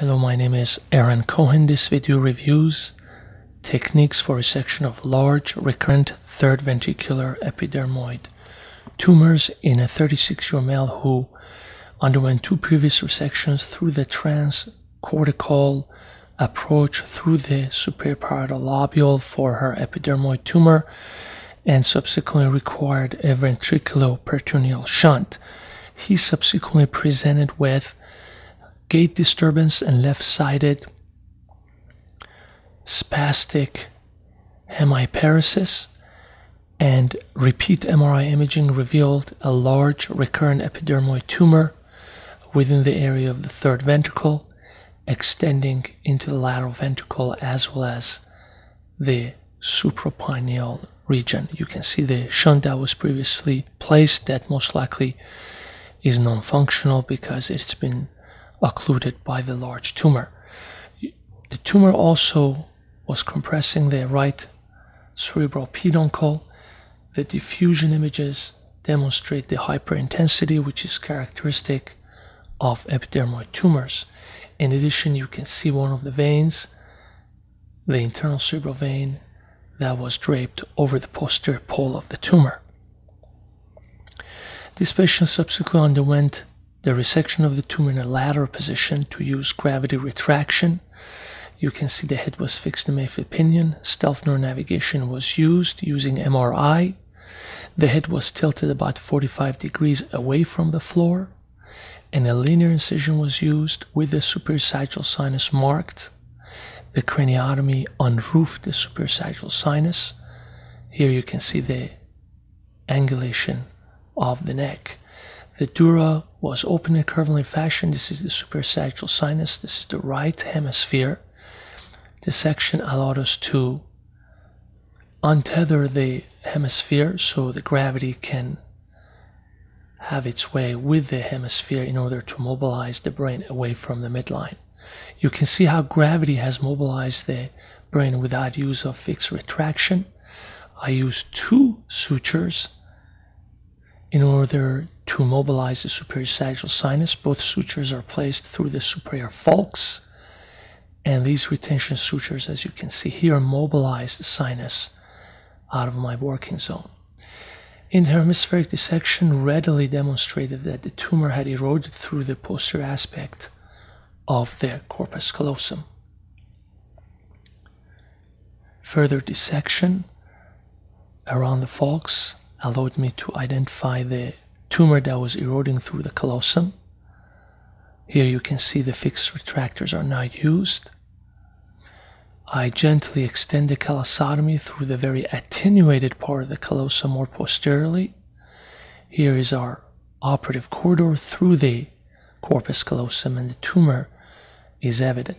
Hello, my name is Aaron Cohen. This video reviews techniques for resection of large recurrent third ventricular epidermoid tumors in a 36 year old male who underwent two previous resections through the transcortical approach through the superior parietal lobule for her epidermoid tumor and subsequently required a ventriculoperitoneal shunt. He subsequently presented with gait disturbance and left-sided spastic hemiparesis and repeat MRI imaging revealed a large recurrent epidermoid tumor within the area of the third ventricle extending into the lateral ventricle as well as the suprapineal region. You can see the shunt that was previously placed that most likely is non-functional because it's been occluded by the large tumor. The tumor also was compressing the right cerebral peduncle. The diffusion images demonstrate the hyperintensity, which is characteristic of epidermoid tumors. In addition, you can see one of the veins, the internal cerebral vein, that was draped over the posterior pole of the tumor. This patient subsequently underwent the resection of the tumor in a lateral position to use gravity retraction. You can see the head was fixed in Mayfield pinion. Stealth neuronavigation was used using MRI. The head was tilted about 45 degrees away from the floor, and a linear incision was used with the superior sagittal sinus marked. The craniotomy unroofed the superior sagittal sinus. Here you can see the angulation of the neck. The dura was open in curvilinear fashion. This is the suprasagittal sinus. This is the right hemisphere. This section allowed us to untether the hemisphere so the gravity can have its way with the hemisphere in order to mobilize the brain away from the midline. You can see how gravity has mobilized the brain without use of fixed retraction. I used two sutures in order to mobilize the superior sagittal sinus. Both sutures are placed through the superior falx, and these retention sutures, as you can see here, mobilize the sinus out of my working zone. In the hemispheric dissection, readily demonstrated that the tumor had eroded through the posterior aspect of the corpus callosum. Further dissection around the falx allowed me to identify the tumor that was eroding through the callosum. Here you can see the fixed retractors are now used. I gently extend the callosotomy through the very attenuated part of the callosum more posteriorly. Here is our operative corridor through the corpus callosum and the tumor is evident.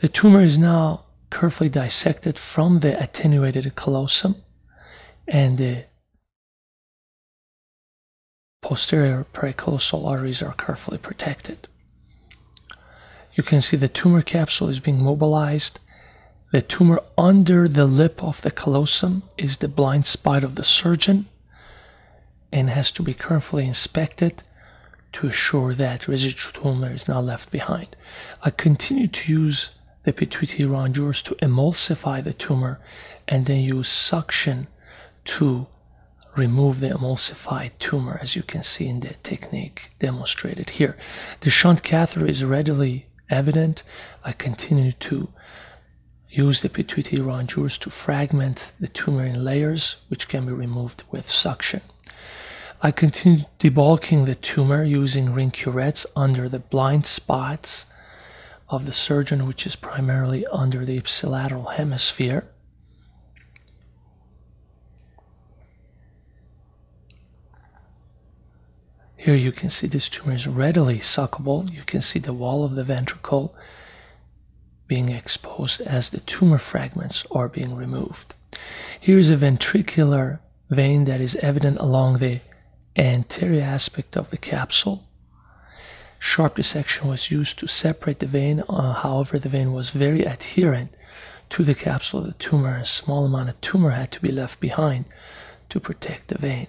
The tumor is now carefully dissected from the attenuated callosum and the posterior pericallosal arteries are carefully protected. You can see the tumor capsule is being mobilized. The tumor under the lip of the callosum is the blind spot of the surgeon and has to be carefully inspected to assure that residual tumor is not left behind. I continue to use the pituitary rongeurs to emulsify the tumor and then use suction to remove the emulsified tumor, as you can see in the technique demonstrated here. The shunt catheter is readily evident. I continue to use the pituitary rongeurs to fragment the tumor in layers, which can be removed with suction. I continue debulking the tumor using ring curettes under the blind spots of the surgeon, which is primarily under the ipsilateral hemisphere. Here you can see this tumor is readily suckable. You can see the wall of the ventricle being exposed as the tumor fragments are being removed. Here is a ventricular vein that is evident along the anterior aspect of the capsule. Sharp dissection was used to separate the vein, uh, however, the vein was very adherent to the capsule of the tumor. And a small amount of tumor had to be left behind to protect the vein.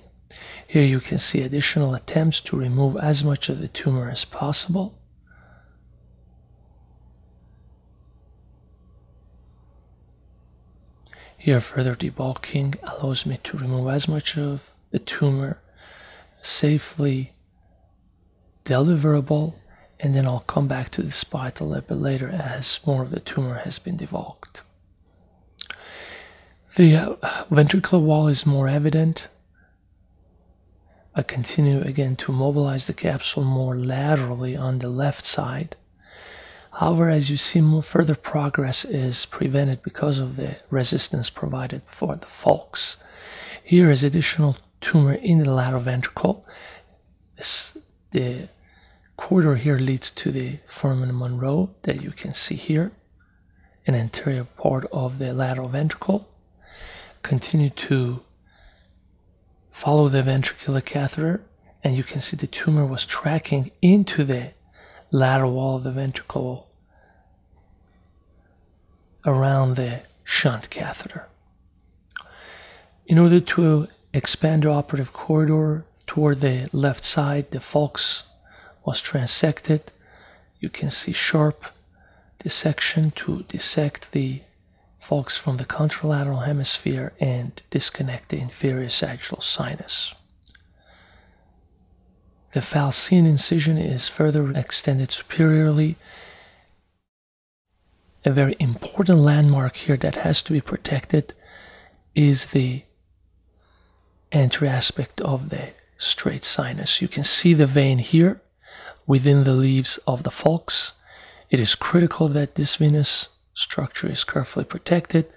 Here you can see additional attempts to remove as much of the tumor as possible. Here further debulking allows me to remove as much of the tumor safely deliverable and then I'll come back to the spot a little bit later as more of the tumor has been debulked. The uh, ventricular wall is more evident I continue again to mobilize the capsule more laterally on the left side. However, as you see, more further progress is prevented because of the resistance provided for the falx. Here is additional tumor in the lateral ventricle. This, the corridor here leads to the foramen Monro that you can see here, an anterior part of the lateral ventricle. Continue to follow the ventricular catheter, and you can see the tumor was tracking into the lateral wall of the ventricle around the shunt catheter. In order to expand the operative corridor toward the left side, the falx was transected. You can see sharp dissection to dissect the falx from the contralateral hemisphere and disconnect the inferior sagittal sinus. The falcine incision is further extended superiorly. A very important landmark here that has to be protected is the anterior aspect of the straight sinus. You can see the vein here within the leaves of the falx. It is critical that this venous structure is carefully protected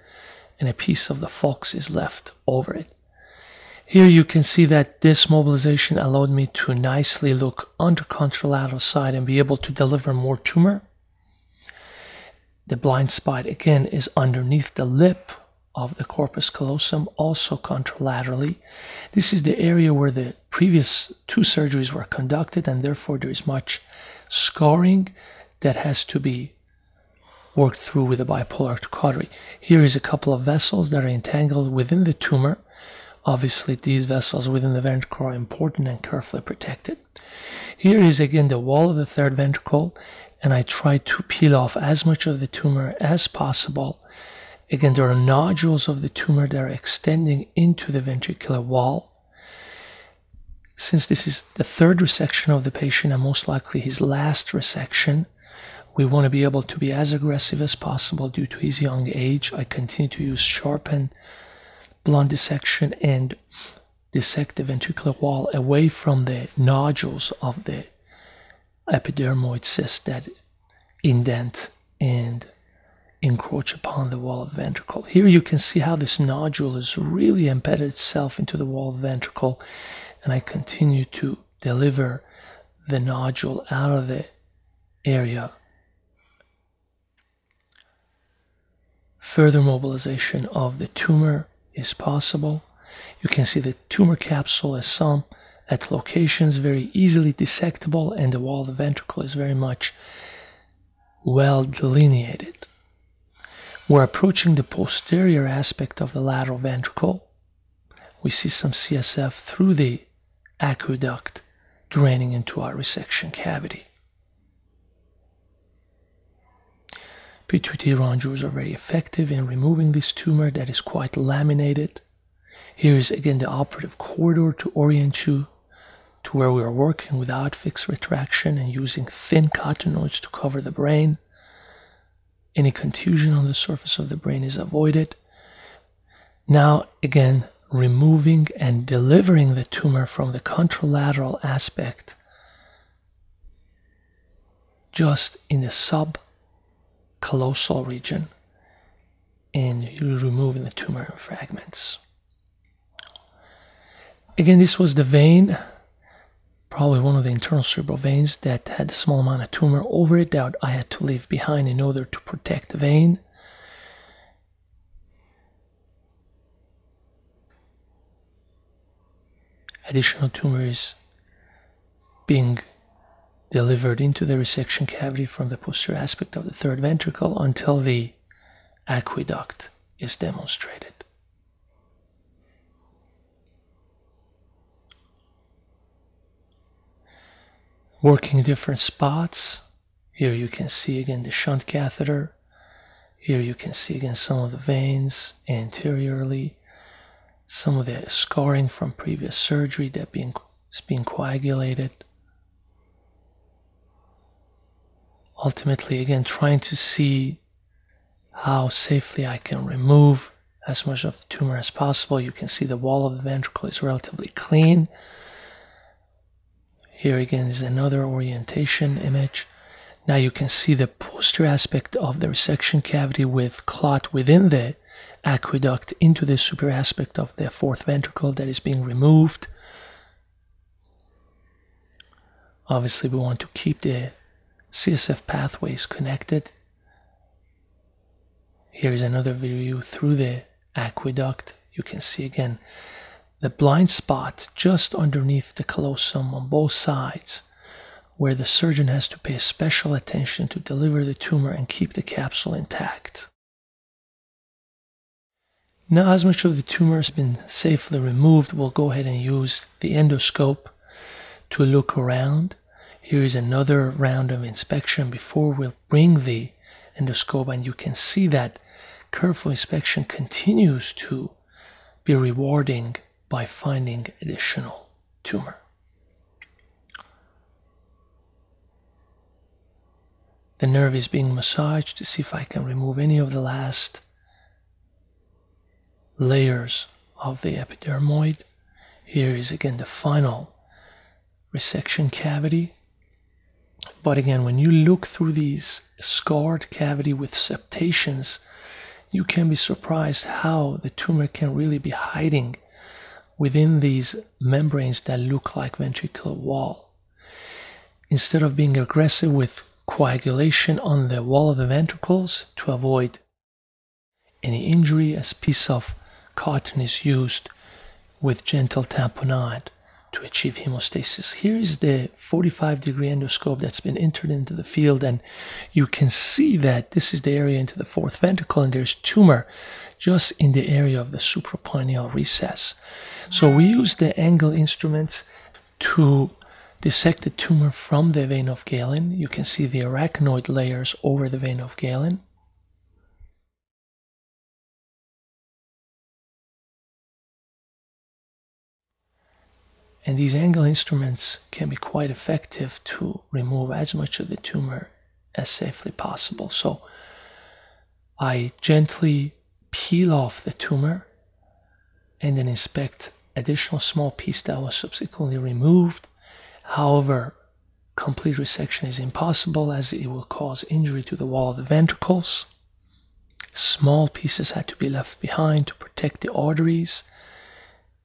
and a piece of the falx is left over it. Here you can see that this mobilization allowed me to nicely look under contralateral side and be able to deliver more tumor. The blind spot again is underneath the lip of the corpus callosum, also contralaterally. This is the area where the previous two surgeries were conducted, and therefore there is much scarring that has to be worked through with a bipolar cautery. Here is a couple of vessels that are entangled within the tumor. Obviously, these vessels within the ventricle are important and carefully protected. Here is again the wall of the third ventricle, and I try to peel off as much of the tumor as possible Again, there are nodules of the tumor that are extending into the ventricular wall. Since this is the third resection of the patient and most likely his last resection, we want to be able to be as aggressive as possible due to his young age. I continue to use sharpened blunt dissection and dissect the ventricular wall away from the nodules of the epidermoid cyst that indent and encroach upon the wall of ventricle. Here you can see how this nodule has really embedded itself into the wall of ventricle, and I continue to deliver the nodule out of the area. Further mobilization of the tumor is possible. You can see the tumor capsule as some at locations very easily dissectable, and the wall of the ventricle is very much well delineated. We're approaching the posterior aspect of the lateral ventricle. We see some CSF through the aqueduct draining into our resection cavity. Pituitary rongeurs are very effective in removing this tumor that is quite laminated. Here is again the operative corridor to orient you to where we are working without fixed retraction and using thin cottonoids to cover the brain. Any contusion on the surface of the brain is avoided. Now, again, removing and delivering the tumor from the contralateral aspect just in the subcallosal region and you're removing the tumor fragments. Again, this was the vein probably one of the internal cerebral veins that had a small amount of tumor over it that I had to leave behind in order to protect the vein. Additional tumor is being delivered into the resection cavity from the posterior aspect of the third ventricle until the aqueduct is demonstrated. working different spots. Here you can see again the shunt catheter. Here you can see again some of the veins anteriorly, some of the scarring from previous surgery that being, is being coagulated. Ultimately, again, trying to see how safely I can remove as much of the tumor as possible. You can see the wall of the ventricle is relatively clean. Here again is another orientation image. Now you can see the posterior aspect of the resection cavity with clot within the aqueduct into the superior aspect of the fourth ventricle that is being removed. Obviously, we want to keep the CSF pathways connected. Here is another view through the aqueduct. You can see again the blind spot just underneath the callosum on both sides where the surgeon has to pay special attention to deliver the tumor and keep the capsule intact. Now, as much of the tumor has been safely removed, we'll go ahead and use the endoscope to look around. Here is another round of inspection before we'll bring the endoscope, and you can see that careful inspection continues to be rewarding by finding additional tumor. The nerve is being massaged to see if I can remove any of the last layers of the epidermoid. Here is again the final resection cavity. But again, when you look through these scarred cavity with septations, you can be surprised how the tumor can really be hiding within these membranes that look like ventricular wall. Instead of being aggressive with coagulation on the wall of the ventricles to avoid any injury. A piece of cotton is used with gentle tamponade to achieve hemostasis. Here is the 45 degree endoscope that's been entered into the field, and you can see that this is the area into the fourth ventricle, and there's tumor just in the area of the suprapineal recess. So we use the angle instruments to dissect the tumor from the vein of Galen. You can see the arachnoid layers over the vein of Galen. And these angle instruments can be quite effective to remove as much of the tumor as safely possible. So I gently peel off the tumor and then inspect additional small piece that was subsequently removed However, complete resection is impossible as it will cause injury to the wall of the ventricles. Small pieces had to be left behind to protect the arteries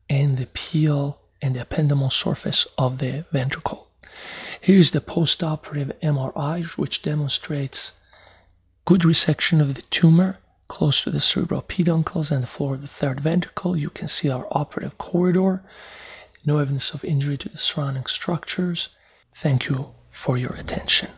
and the peel and the ependymal surface of the ventricle. Here's the postoperative MRI, which demonstrates good resection of the tumor close to the cerebral peduncles and the floor of the third ventricle. You can see our operative corridor no evidence of injury to the surrounding structures. Thank you for your attention.